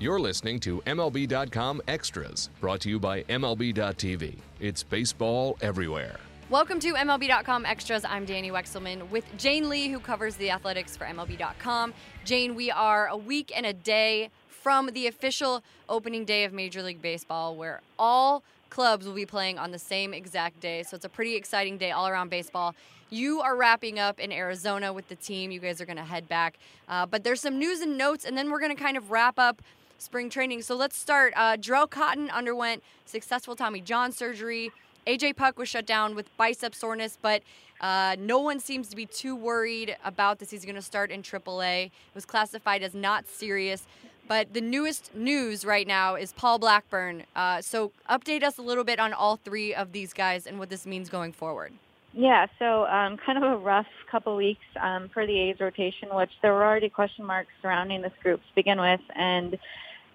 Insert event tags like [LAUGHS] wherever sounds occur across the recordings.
You're listening to MLB.com Extras, brought to you by MLB.tv. It's baseball everywhere. Welcome to MLB.com Extras. I'm Danny Wexelman with Jane Lee, who covers the athletics for MLB.com. Jane, we are a week and a day from the official opening day of Major League Baseball, where all clubs will be playing on the same exact day. So it's a pretty exciting day all around baseball. You are wrapping up in Arizona with the team. You guys are going to head back. Uh, but there's some news and notes, and then we're going to kind of wrap up spring training. So let's start. Uh, Cotton underwent successful Tommy John surgery. AJ Puk was shut down with bicep soreness, but uh, no one seems to be too worried about this. He's going to start in AAA. It was classified as not serious. But the newest news right now is Paul Blackburn. Uh, so update us a little bit on all three of these guys and what this means going forward. Yeah, so um, [LAUGHS] kind of a rough couple weeks um, for the A's rotation, which there were already question marks surrounding this group to begin with, and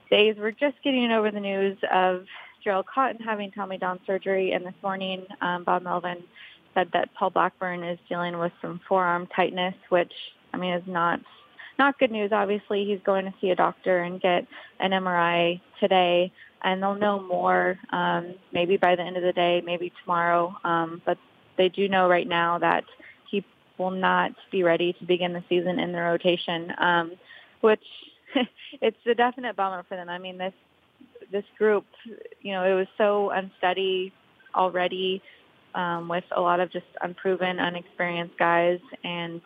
the A's were just getting over the news of Jharel Cotton having Tommy John surgery, and this morning um, Bob Melvin said that Paul Blackburn is dealing with some forearm tightness, which I mean is not not good news. Obviously, he's going to see a doctor and get an MRI today, and they'll know more um, maybe by the end of the day, maybe tomorrow. Um, but they do know right now that he will not be ready to begin the season in the rotation, um, which [LAUGHS] it's a definite bummer for them. I mean, this this group, you know, it was so unsteady already um, with a lot of just unproven, unexperienced guys. And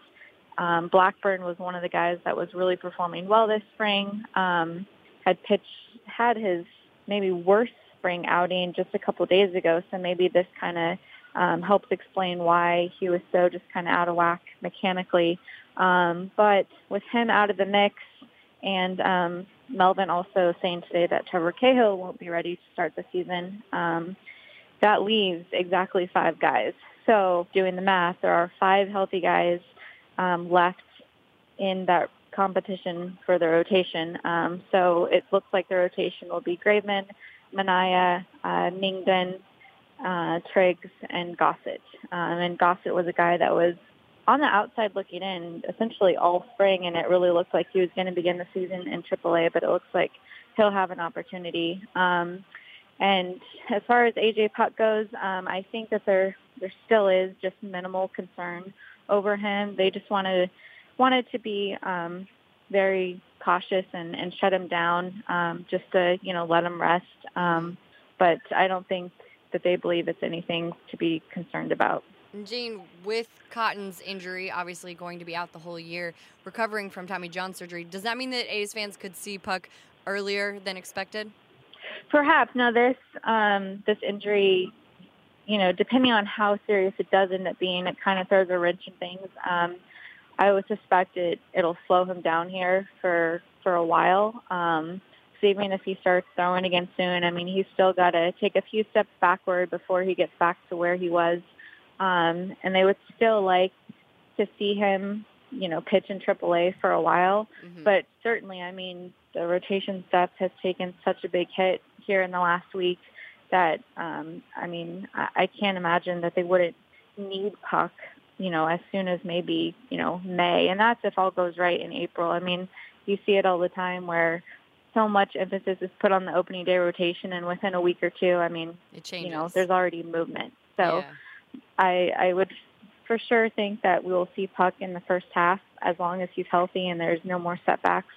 um, Blackburn was one of the guys that was really performing well this spring. Um, had pitched, had his maybe worst spring outing just a couple days ago. So maybe this kind of um, helps explain why he was so just kind of out of whack mechanically. Um, but with him out of the mix, and um, Melvin also saying today that Trevor Cahill won't be ready to start the season. Um, that leaves exactly five guys. So doing the math, there are five healthy guys um, left in that competition for the rotation. Um, so it looks like the rotation will be Graveman, Manaea, uh, Mengden, uh, Triggs, and Gossett. Um, and Gossett was a guy that was on the outside looking in essentially all spring, and it really looked like he was going to begin the season in AAA, but it looks like he'll have an opportunity. Um, and as far as AJ Puk goes, um, I think that there there still is just minimal concern over him. They just wanted wanted to be um, very cautious and, and shut him down, um, just to you know let him rest. Um, but I don't think that they believe it's anything to be concerned about. Jane, with Cotton's injury, obviously going to be out the whole year, recovering from Tommy John surgery, does that mean that A's fans could see Puk earlier than expected? Perhaps. Now, this um, this injury, you know, depending on how serious it does end up being, it kind of throws a wrench in things. Um, I would suspect it it'll slow him down here for for a while. Um, even if he starts throwing again soon, I mean, he's still got to take a few steps backward before he gets back to where he was um, and they would still like to see him, you know, pitch in AAA for a while. Mm-hmm. But certainly, I mean, the rotation stuff has taken such a big hit here in the last week that, um, I mean, I, I can't imagine that they wouldn't need Puk, you know, as soon as maybe, you know, May. And that's if all goes right in April. I mean, you see it all the time where so much emphasis is put on the opening day rotation and within a week or two, I mean, you know, there's already movement. So yeah. I, I would for sure think that we will see Puk in the first half as long as he's healthy and there's no more setbacks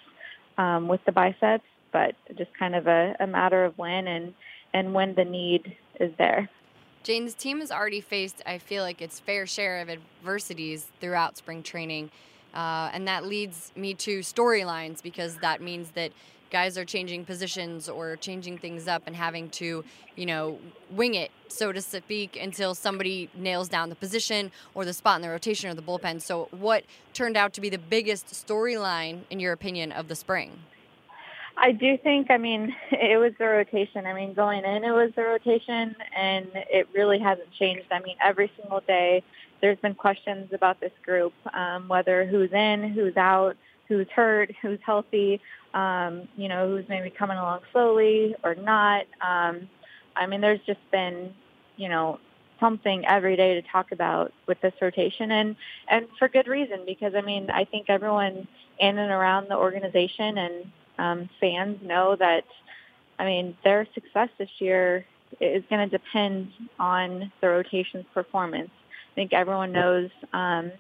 um, with the biceps, but just kind of a, a matter of when and, and when the need is there. Jane's team has already faced, I feel like, its fair share of adversities throughout spring training. Uh, and that leads me to storylines because that means that guys are changing positions or changing things up and having to, you know, wing it, so to speak, until somebody nails down the position or the spot in the rotation or the bullpen. So, what turned out to be the biggest storyline, in your opinion, of the spring? I do think, I mean, [LAUGHS] it was the rotation. I mean, going in, it was the rotation, and it really hasn't changed. I mean, every single day, there's been questions about this group, um, whether who's in, who's out, who's hurt, who's healthy um, you know, who's maybe coming along slowly or not. Um, I mean, there's just been, you know, something every day to talk about with this rotation and, and for good reason because I mean, I think everyone in and around the organization and um, fans know that, I mean, their success this year is going to depend on the rotation's performance. I think everyone knows um,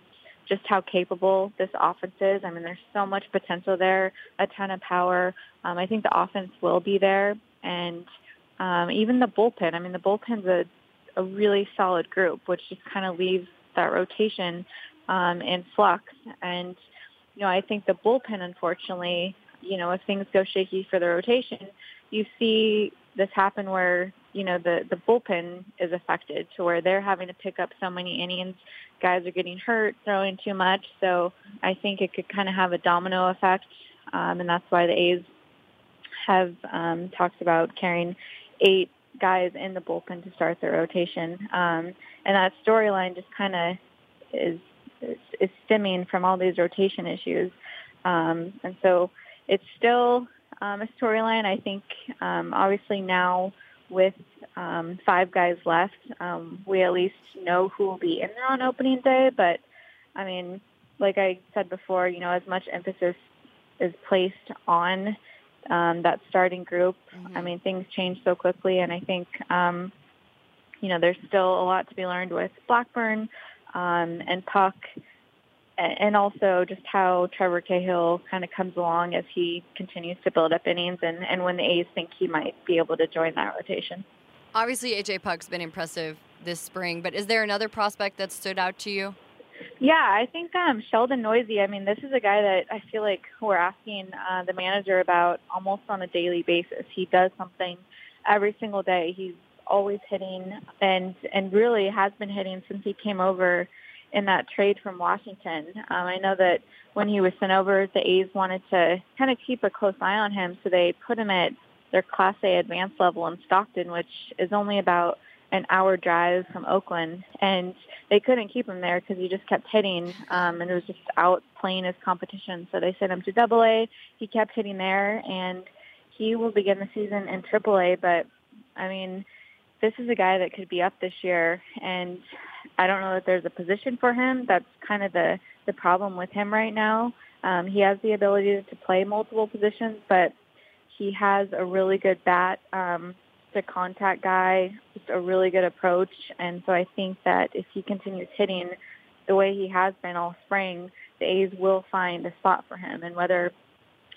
just how capable this offense is. I mean, there's so much potential there, a ton of power. Um, I think the offense will be there, and um, even the bullpen. I mean, the bullpen's a, a really solid group, which just kind of leaves that rotation um, in flux. And you know, I think the bullpen, unfortunately, you know, if things go shaky for the rotation, you see this happen where you know the the bullpen is affected to where they're having to pick up so many innings. Guys are getting hurt throwing too much. So i think it could kind of have a domino effect. Um, and that's why the a's have um, talked about carrying eight guys in the bullpen to start the rotation. Um, and that storyline just kind of is, is is stemming from all these rotation issues. Um, and so it's still um, a storyline. I think um, obviously now with um, five guys left, um, we at least know who will be in there on opening day. But I mean, like I said before, you know, as much emphasis is placed on um, that starting group, mm-hmm. I mean, things change so quickly, and I think um, you know there's still a lot to be learned with Blackburn um, and Puk and also just how Trevor Cahill kind of comes along as he continues to build up innings and, and when the A's think he might be able to join that rotation. Obviously, AJ Puk's been impressive this spring, but is there another prospect that stood out to you? Yeah, I think um, Sheldon Neuse. I mean, this is a guy that I feel like we're asking uh, the manager about almost on a daily basis. He does something every single day. He's always hitting, and and really has been hitting since he came over in that trade from Washington. Um, I know that when he was sent over, the A's wanted to kind of keep a close eye on him, so they put him at their Class A advanced level in Stockton, which is only about an hour drive from Oakland, and they couldn't keep him there because he just kept hitting, um, and it was just out playing his competition. So they sent him to Double A. He kept hitting there, and he will begin the season in Triple A. But I mean, this is a guy that could be up this year, and I don't know that there's a position for him. That's kind of the the problem with him right now. Um, he has the ability to play multiple positions, but he has a really good bat. Um, a contact guy, just a really good approach, and so I think that if he continues hitting the way he has been all spring, the A's will find a spot for him. And whether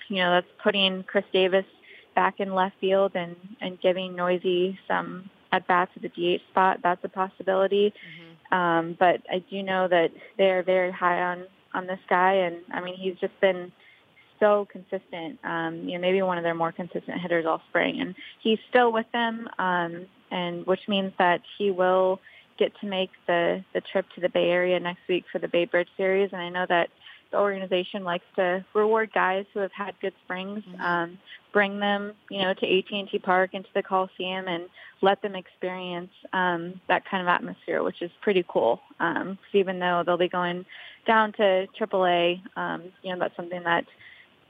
you know that's putting Khris Davis back in left field and and giving Neuse some at bats at the DH spot, that's a possibility. Mm-hmm. Um, but I do know that they're very high on on this guy, and I mean he's just been so consistent. Um, you know, maybe one of their more consistent hitters all spring, and he's still with them, um, and which means that he will get to make the the trip to the Bay Area next week for the Bay Bridge series. And I know that the organization likes to reward guys who have had good springs, mm-hmm. um, bring them, you know, to AT&T Park and to the Coliseum and let them experience um, that kind of atmosphere, which is pretty cool. Um, even though they'll be going down to AAA, um, you know, that's something that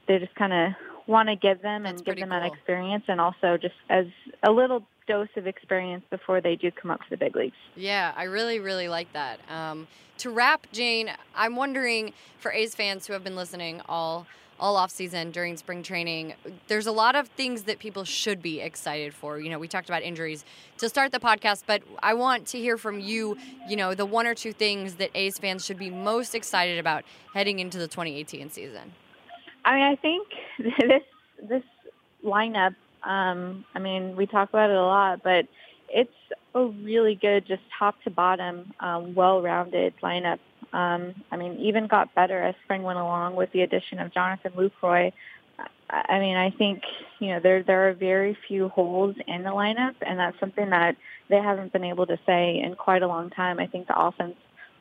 they just kind of want to give them and give them cool. that experience and also just as a little dose of experience before they do come up to the big leagues. Yeah, I really, really like that. Um, to wrap, Jane, I'm wondering for A's fans who have been listening all all off season during spring training, there's a lot of things that people should be excited for. You know, we talked about injuries to start the podcast, but I want to hear from you. You know, the one or two things that A's fans should be most excited about heading into the 2018 season. I mean, I think [LAUGHS] this this lineup um, I mean, we talk about it a lot, but it's a really good, just top to bottom, um, well-rounded lineup. Um, I mean, even got better as spring went along with the addition of Jonathan Lucroy. I mean, I think you know there there are very few holes in the lineup, and that's something that they haven't been able to say in quite a long time. I think the offense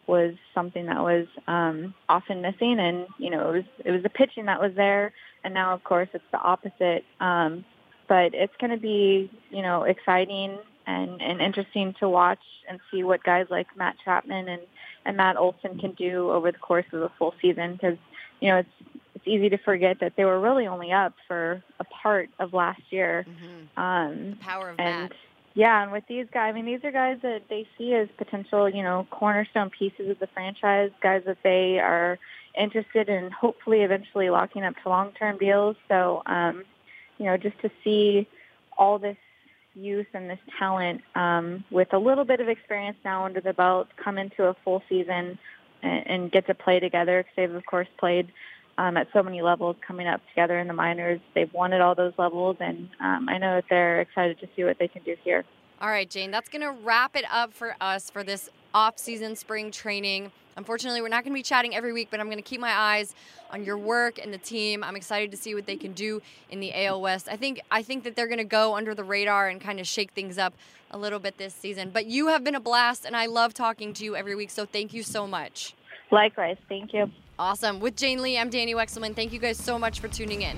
was something that was um, often missing, and you know it was it was the pitching that was there, and now of course it's the opposite. Um, but it's going to be, you know, exciting and, and interesting to watch and see what guys like Matt Chapman and, and Matt Olson can do over the course of the full season because, you know, it's it's easy to forget that they were really only up for a part of last year. Mm-hmm. Um, power of and, Matt. Yeah, and with these guys, I mean, these are guys that they see as potential, you know, cornerstone pieces of the franchise, guys that they are, interested in hopefully eventually locking up to long-term deals. So, um, you know, just to see all this youth and this talent um, with a little bit of experience now under the belt come into a full season and, and get to play together because they've, of course, played um, at so many levels coming up together in the minors. They've won at all those levels, and um, I know that they're excited to see what they can do here. All right, Jane, that's going to wrap it up for us for this off-season spring training. Unfortunately, we're not going to be chatting every week, but I'm going to keep my eyes on your work and the team. I'm excited to see what they can do in the AL West. I think I think that they're going to go under the radar and kind of shake things up a little bit this season. But you have been a blast, and I love talking to you every week. So thank you so much. Likewise, thank you. Awesome. With Jane Lee, I'm Danny Wexelman. Thank you guys so much for tuning in.